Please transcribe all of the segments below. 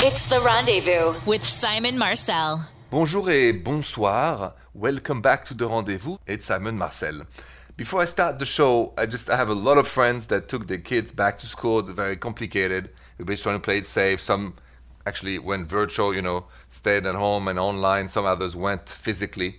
It's the rendezvous with Simon Marcel. Bonjour et bonsoir. Welcome back to the rendezvous. It's Simon Marcel. Before I start the show, I just I have a lot of friends that took their kids back to school. It's very complicated. Everybody's trying to play it safe. Some actually went virtual, you know, stayed at home and online. Some others went physically.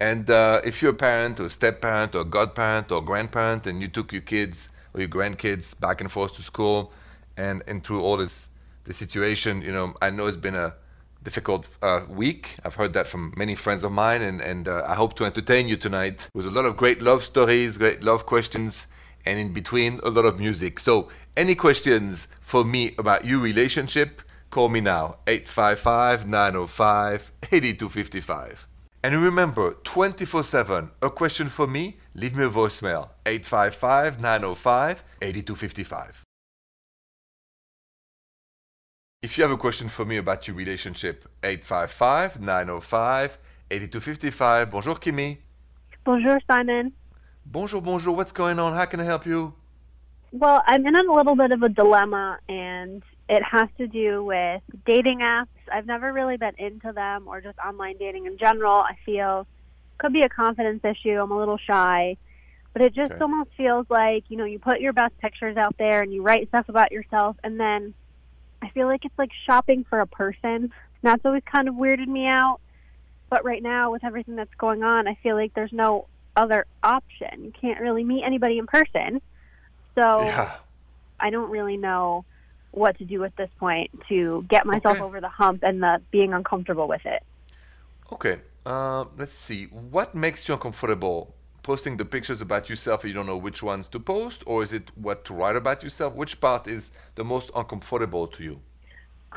And uh, if you're a parent or step parent or godparent or grandparent and you took your kids or your grandkids back and forth to school and, and through all this the situation, you know, I know it's been a difficult uh, week. I've heard that from many friends of mine, and, and uh, I hope to entertain you tonight with a lot of great love stories, great love questions, and in between, a lot of music. So, any questions for me about your relationship, call me now 855 905 8255. And remember, 24 7, a question for me, leave me a voicemail 855 905 8255. If you have a question for me about your relationship, 855 905 8255. Bonjour, Kimi. Bonjour, Simon. Bonjour, bonjour. What's going on? How can I help you? Well, I'm in a little bit of a dilemma, and it has to do with dating apps. I've never really been into them or just online dating in general. I feel could be a confidence issue. I'm a little shy, but it just Okay. almost feels like, you know, you put your best pictures out there and you write stuff about yourself and then I feel like it's like shopping for a person. That's always kind of weirded me out. But right now with everything that's going on, I feel like there's no other option. You can't really meet anybody in person. So Yeah. I don't really know what to do at this point to get myself Okay. over the hump and the being uncomfortable with it. Okay. Uh, let's see. What makes you uncomfortable? Posting the pictures about yourself and you don't know which ones to post, or is it what to write about yourself? Which part is the most uncomfortable to you?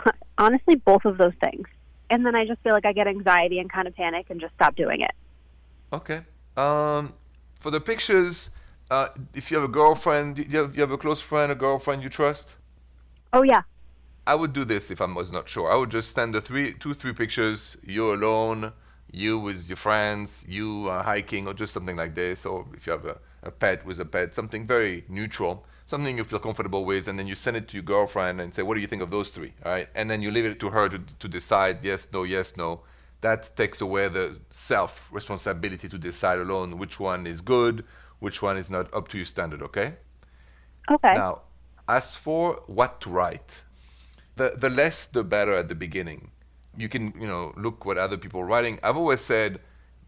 Honestly, both of those things. And then I just feel like I get anxiety and kind of panic and just stop doing it. Okay. Um, for the pictures, uh, if you have a girlfriend, you have, you have a close friend, a girlfriend you trust? Oh yeah. I would do this if I was not sure. I would just send the three, two, three pictures. You alone, you with your friends, you uh, hiking, or just something like this. Or if you have a, a pet with a pet, something very neutral, something you feel comfortable with, and then you send it to your girlfriend and say, "What do you think of those three? All right, and then you leave it to her to to decide yes, no, yes, no. That takes away the self responsibility to decide alone which one is good, which one is not up to your standard. Okay. Okay. Now, as for what to write, the the less the better at the beginning. You can you know look what other people are writing. I've always said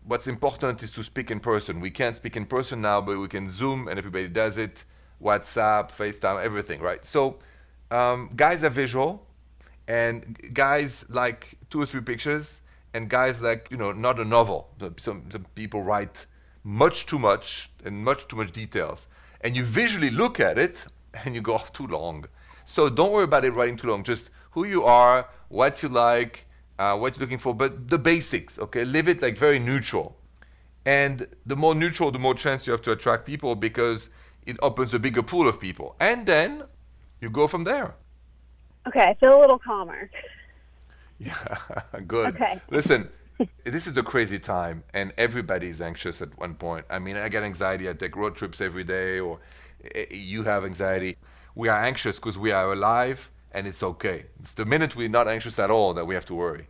what's important is to speak in person. We can't speak in person now, but we can Zoom, and everybody does it. WhatsApp, FaceTime, everything, right? So, um, guys are visual, and guys like two or three pictures, and guys like you know not a novel. Some some people write much too much and much too much details, and you visually look at it and you go off too long. So don't worry about it writing too long. Just who you are, what you like, uh, what you're looking for, but the basics. Okay, leave it like very neutral. And the more neutral, the more chance you have to attract people because it opens a bigger pool of people. And then you go from there. Okay, I feel a little calmer. Yeah, good. Okay. Listen, this is a crazy time, and everybody is anxious at one point. I mean, I get anxiety. I take road trips every day, or eh, you have anxiety. We are anxious because we are alive, and it's okay. It's the minute we're not anxious at all that we have to worry.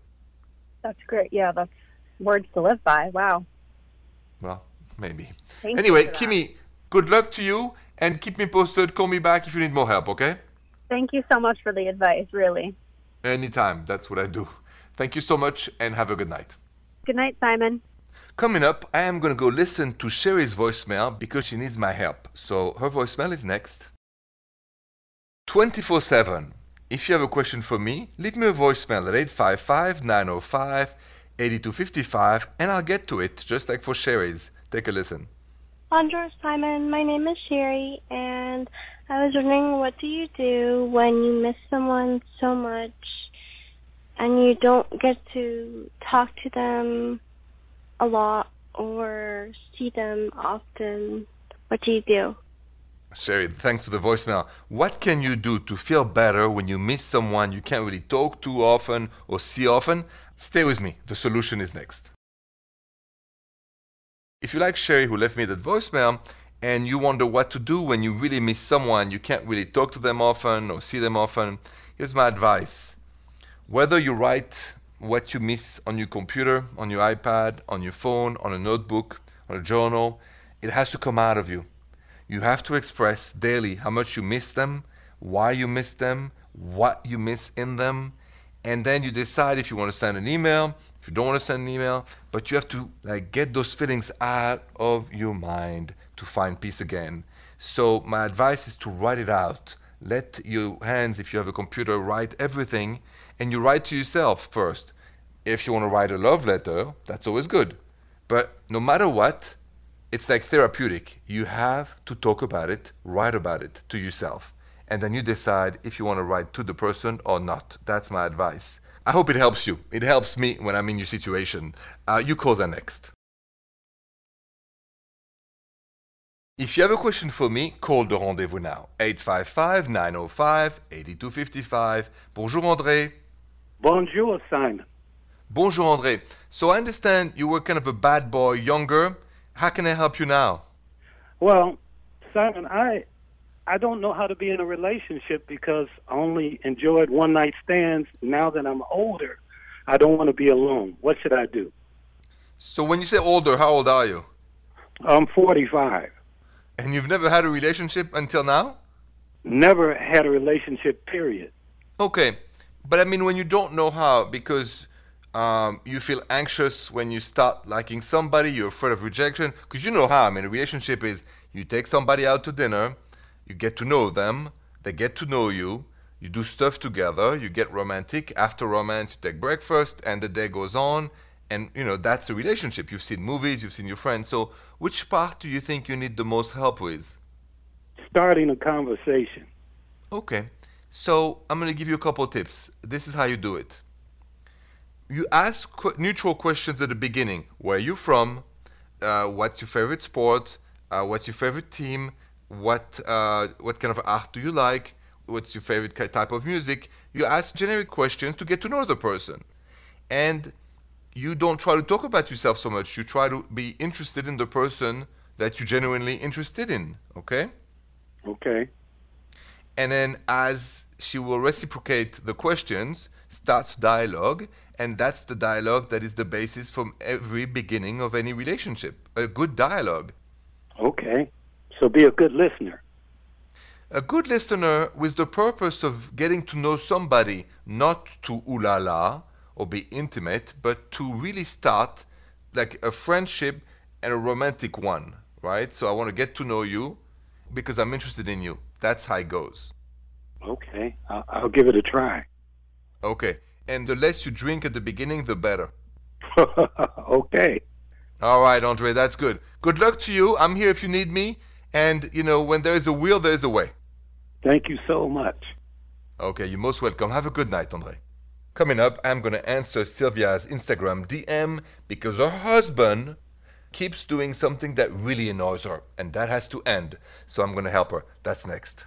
That's great. Yeah, that's words to live by. Wow. Well, maybe. Thank anyway. Kimi, good luck to you, and keep me posted. Call me back if you need more help, okay? Thank you so much for the advice, really. Anytime. That's what I do. Thank you so much, and have a good night. Good night, Simon. Coming up, I am going to go listen to Sherry's voicemail because she needs my help. So her voicemail is next. 24 7. If you have a question for me, leave me a voicemail at 855 905 8255 and I'll get to it, just like for Sherry's. Take a listen. Bonjour, Simon. My name is Sherry, and I was wondering what do you do when you miss someone so much and you don't get to talk to them a lot or see them often? What do you do? Sherry, thanks for the voicemail. What can you do to feel better when you miss someone you can't really talk to often or see often? Stay with me. The solution is next. If you like Sherry, who left me that voicemail, and you wonder what to do when you really miss someone, you can't really talk to them often or see them often, here's my advice. Whether you write what you miss on your computer, on your iPad, on your phone, on a notebook, on a journal, it has to come out of you. You have to express daily how much you miss them, why you miss them, what you miss in them, and then you decide if you want to send an email, if you don't want to send an email, but you have to like get those feelings out of your mind to find peace again. So my advice is to write it out. Let your hands, if you have a computer, write everything, and you write to yourself first. If you want to write a love letter, that's always good. But no matter what, it's like therapeutic. You have to talk about it, write about it to yourself, and then you decide if you want to write to the person or not. That's my advice. I hope it helps you. It helps me when I'm in your situation. Uh, you call that next. If you have a question for me, call the rendezvous now. 855 905 8255. Bonjour, André. Bonjour, Simon. Bonjour, André. So I understand you were kind of a bad boy younger. How can I help you now? Well, Simon, I I don't know how to be in a relationship because I only enjoyed one night stands. Now that I'm older, I don't want to be alone. What should I do? So when you say older, how old are you? I'm 45. And you've never had a relationship until now? Never had a relationship, period. Okay. But I mean, when you don't know how, because um, you feel anxious when you start liking somebody, you're afraid of rejection, because you know how. I mean, a relationship is you take somebody out to dinner, you get to know them, they get to know you, you do stuff together, you get romantic. After romance, you take breakfast, and the day goes on, and you know that's a relationship. You've seen movies, you've seen your friends. So, which part do you think you need the most help with? Starting a conversation. Okay. So, I'm going to give you a couple tips. This is how you do it. You ask qu- neutral questions at the beginning. Where are you from? Uh, what's your favorite sport? Uh, what's your favorite team? What uh, what kind of art do you like? What's your favorite type of music? You ask generic questions to get to know the person, and you don't try to talk about yourself so much. You try to be interested in the person that you're genuinely interested in. Okay. Okay. and then as she will reciprocate the questions starts dialogue and that's the dialogue that is the basis from every beginning of any relationship a good dialogue Okay. So be a good listener. a good listener with the purpose of getting to know somebody not to ooh la la or be intimate but to really start like a friendship and a romantic one right so i want to get to know you because i'm interested in you that's how it goes Okay. I'll, I'll give it a try. Okay. And the less you drink at the beginning, the better. okay. All right, Andre, that's good. Good luck to you. I'm here if you need me. And, you know, when there is a will, there is a way. Thank you so much. Okay, you're most welcome. Have a good night, Andre. Coming up, I'm going to answer Sylvia's Instagram DM because her husband keeps doing something that really annoys her, and that has to end. So I'm going to help her. That's next.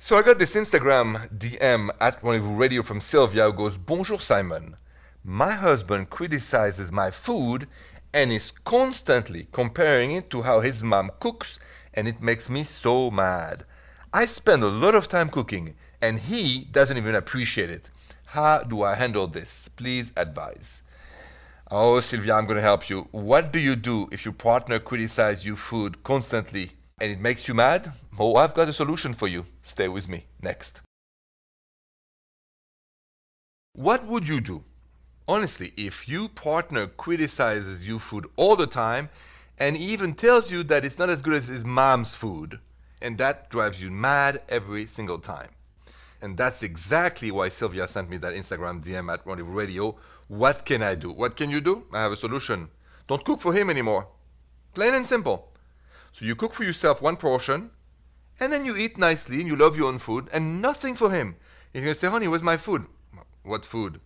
So I got this Instagram DM at Rendezvous Radio from Sylvia who goes, Bonjour Simon. My husband criticizes my food and is constantly comparing it to how his mom cooks, and it makes me so mad. I spend a lot of time cooking, and he doesn't even appreciate it. How do I handle this? Please advise. Oh, Sylvia, I'm going to help you. What do you do if your partner criticizes your food constantly and it makes you mad? Oh, I've got a solution for you. Stay with me. Next. What would you do? Honestly, if your partner criticizes your food all the time and even tells you that it's not as good as his mom's food, and that drives you mad every single time. And that's exactly why Sylvia sent me that Instagram DM at Rendezvous Radio. What can I do? What can you do? I have a solution. Don't cook for him anymore. Plain and simple. So you cook for yourself one portion, and then you eat nicely and you love your own food, and nothing for him. He's gonna say, honey, where's my food? What food?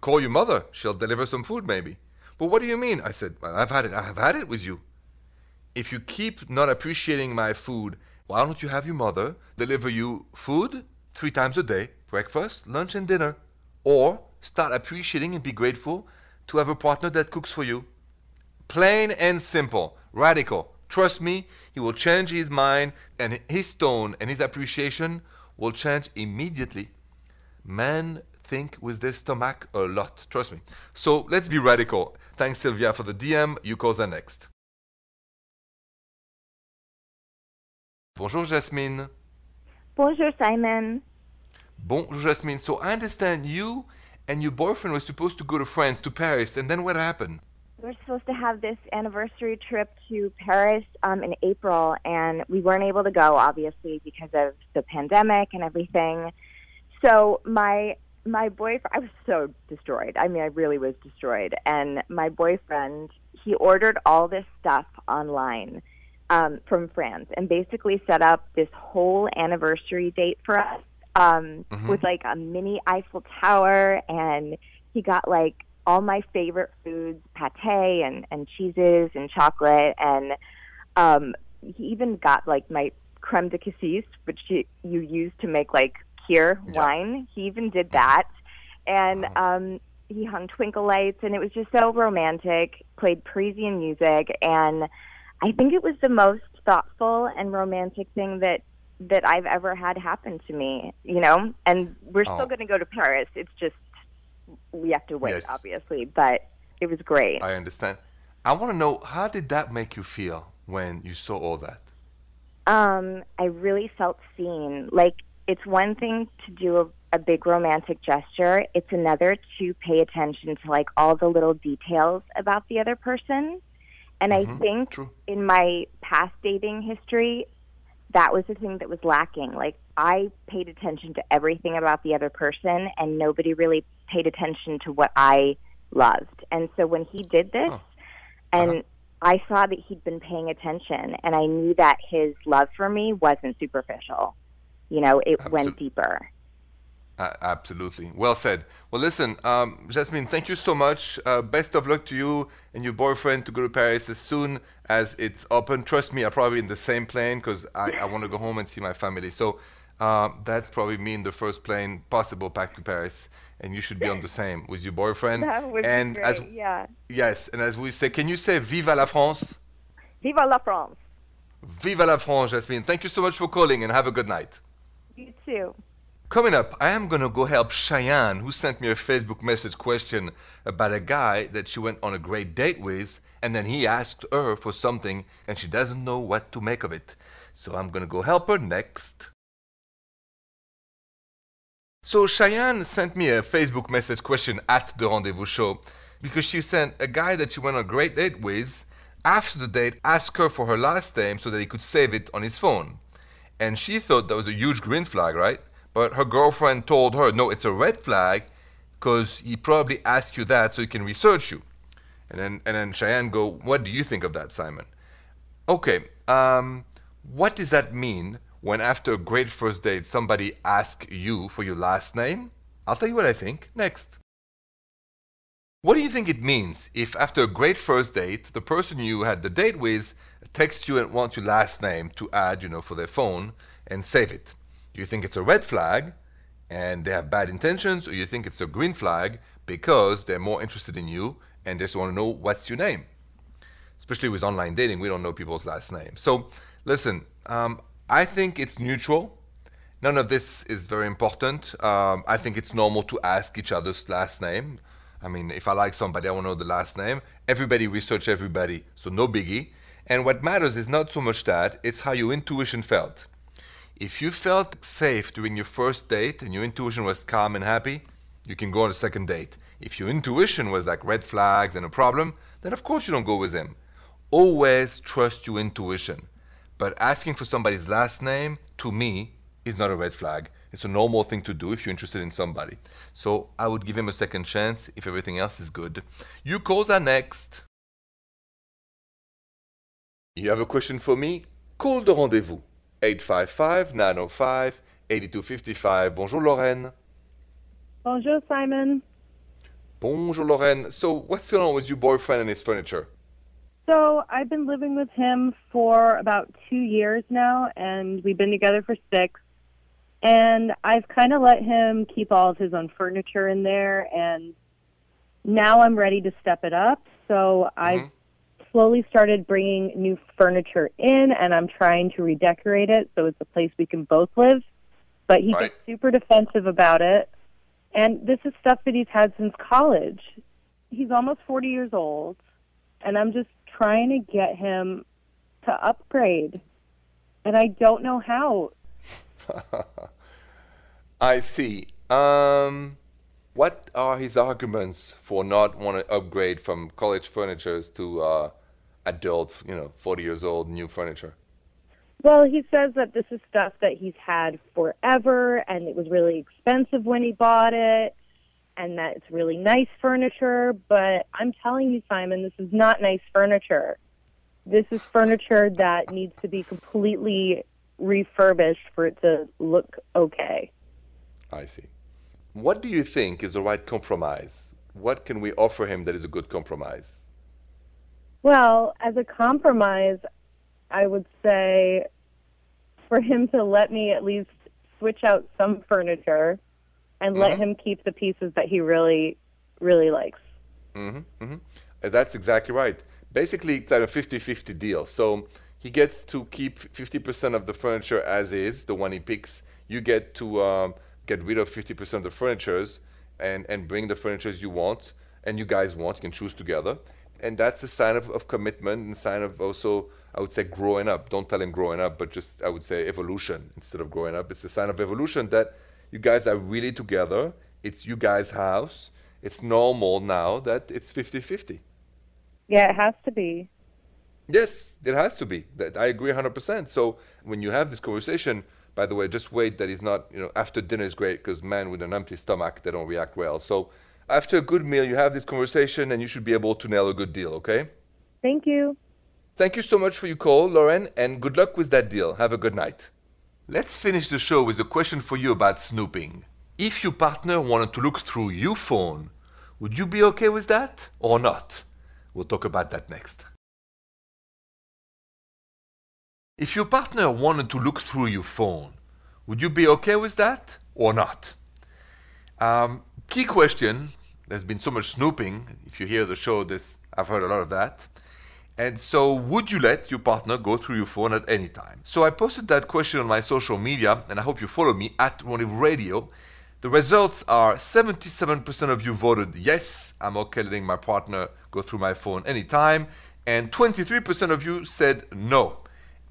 Call your mother. She'll deliver some food maybe. But what do you mean? I said, well, I've had it. I have had it with you. If you keep not appreciating my food, why don't you have your mother deliver you food three times a day, breakfast, lunch, and dinner? Or start appreciating and be grateful to have a partner that cooks for you. Plain and simple, radical. Trust me, he will change his mind and his tone and his appreciation will change immediately. Men think with their stomach a lot. Trust me. So let's be radical. Thanks, Sylvia, for the DM. You calls are next. Bonjour, Jasmine. Bonjour, Simon. Bonjour, Jasmine. So I understand you and your boyfriend were supposed to go to France, to Paris, and then what happened? We were supposed to have this anniversary trip to Paris um, in April, and we weren't able to go, obviously, because of the pandemic and everything. So my my boyfriend, I was so destroyed. I mean, I really was destroyed. And my boyfriend, he ordered all this stuff online um, from France, and basically set up this whole anniversary date for us um, Mhm. with like a mini Eiffel Tower, and he got like all my favorite foods, pate and and cheeses and chocolate, and um, he even got like my creme de cassis, which you, you use to make like kir Yeah. wine. He even did that, and Uh-huh. um, he hung twinkle lights, and it was just so romantic. Played Parisian music, and I think it was the most thoughtful and romantic thing that that I've ever had happen to me. You know, and we're Oh. still going to go to Paris. It's just we have to wait, Yes. obviously, but it was great. I understand. I want to know how did that make you feel when you saw all that? Um, I really felt seen. Like it's one thing to do a, a big romantic gesture. It's another to pay attention to like all the little details about the other person. And I Mhm, think true. in my past dating history, that was the thing that was lacking. Like I paid attention to everything about the other person, and nobody really paid attention to what I loved. And so when he did this, Oh. and Uh-huh. I saw that he'd been paying attention, and I knew that his love for me wasn't superficial. You know, it went deeper. Uh, absolutely. Well said. Well, listen, um, Jasmine, thank you so much. Uh, best of luck to you and your boyfriend to go to Paris as soon as it's open. Trust me, I'm probably in the same plane because I, I want to go home and see my family. So um, that's probably me in the first plane possible back to Paris. And you should be on the same with your boyfriend. That would and be as yeah. yes, and as we say, can you say "Viva la France"? Viva la France. Viva la France, Jasmine. Thank you so much for calling and have a good night. You too. Coming up, I am going to go help Cheyenne, who sent me a Facebook message question about a guy that she went on a great date with, and then he asked her for something, and she doesn't know what to make of it. So I'm going to go help her next. So Cheyenne sent me a Facebook message question at the Rendezvous Show because she sent a guy that she went on a great date with. After the date, asked her for her last name so that he could save it on his phone. And she thought that was a huge green flag, right? But her girlfriend told her, no, it's a red flag because he probably asked you that so he can research you. And then, and then Cheyenne go, what do you think of that, Simon? Okay, um, what does that mean when after a great first date somebody asks you for your last name? I'll tell you what I think next. What do you think it means if after a great first date the person you had the date with texts you and wants your last name to add, you know, for their phone and save it? You think it's a red flag and they have bad intentions or you think it's a green flag because they're more interested in you and just want to know what's your name? especially with online dating, we don't know people's last name. So, listen, um, I think it's neutral. None of this is very important. Um, I think it's normal to ask each other's last name. I mean, if I like somebody, I want to know the last name. Everybody research everybody, so no biggie. And what matters is not so much that, it's how your intuition felt. If you felt safe during your first date and your intuition was calm and happy, you can go on a second date. If your intuition was like red flags and a problem, then of course you don't go with him. Always trust your intuition. But asking for somebody's last name, to me, is not a red flag. It's a normal thing to do if you're interested in somebody. So I would give him a second chance if everything else is good. You calls are next. You have a question for me? Call the rendezvous. 855-905-8255. Bonjour Lorraine. Bonjour, Simon. Bonjour Lorraine. So what's going on with your boyfriend and his furniture? So I've been living with him for about two years now, and we've been together for six. And I've kind of let him keep all of his own furniture in there, and now I'm ready to step it up. So I've mm-hmm. Slowly started bringing new furniture in, and I'm trying to redecorate it so it's a place we can both live. But he Right. gets super defensive about it. And this is stuff that he's had since college. He's almost 40 years old, and I'm just trying to get him to upgrade. And I don't know how. I see. Um, what are his arguments for not want to upgrade from college furnitures to uh, adult, you know, 40 years old new furniture? Well, he says that this is stuff that he's had forever and it was really expensive when he bought it and that it's really nice furniture. But I'm telling you, Simon, this is not nice furniture. This is furniture that needs to be completely refurbished for it to look okay. I see. What do you think is the right compromise? What can we offer him that is a good compromise? Well, as a compromise, I would say for him to let me at least switch out some furniture and let Mhm. him keep the pieces that he really, really likes. hmm hmm That's exactly right. Basically, it's like a 50 50 deal. So he gets to keep 50% of the furniture as is, the one he picks. You get to um, get rid of 50% of the furnitures and, and bring the furnitures you want and you guys want. You can choose together. And that's a sign of, of commitment and a sign of also, I would say, growing up. Don't tell him growing up, but just, I would say, evolution instead of growing up. It's a sign of evolution that you guys are really together. It's you guys' house. It's normal now that it's 50 50. Yeah, it has to be. Yes, it has to be. That I agree 100%. So when you have this conversation, by the way, just wait that he's not, you know, after dinner is great because men with an empty stomach, they don't react well. So after a good meal, you have this conversation and you should be able to nail a good deal, okay? Thank you. Thank you so much for your call, Lauren, and good luck with that deal. Have a good night. Let's finish the show with a question for you about snooping. If your partner wanted to look through your phone, would you be okay with that or not? We'll talk about that next. If your partner wanted to look through your phone, would you be okay with that or not? Um, key question. There's been so much snooping. If you hear the show, this I've heard a lot of that. And so, would you let your partner go through your phone at any time? So, I posted that question on my social media, and I hope you follow me at Rendezvous Radio. The results are 77% of you voted yes, I'm okay letting my partner go through my phone anytime, and 23% of you said no.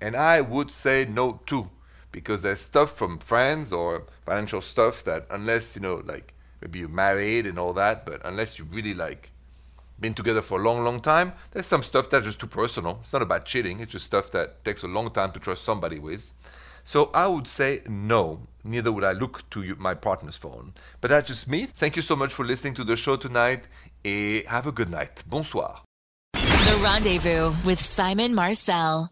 And I would say no too, because there's stuff from friends or financial stuff that, unless you know, like maybe you're married and all that, but unless you really like been together for a long, long time, there's some stuff that's just too personal. It's not about cheating, it's just stuff that takes a long time to trust somebody with. So I would say no, neither would I look to you, my partner's phone. But that's just me. Thank you so much for listening to the show tonight, et have a good night. Bonsoir. The Rendezvous with Simon Marcel.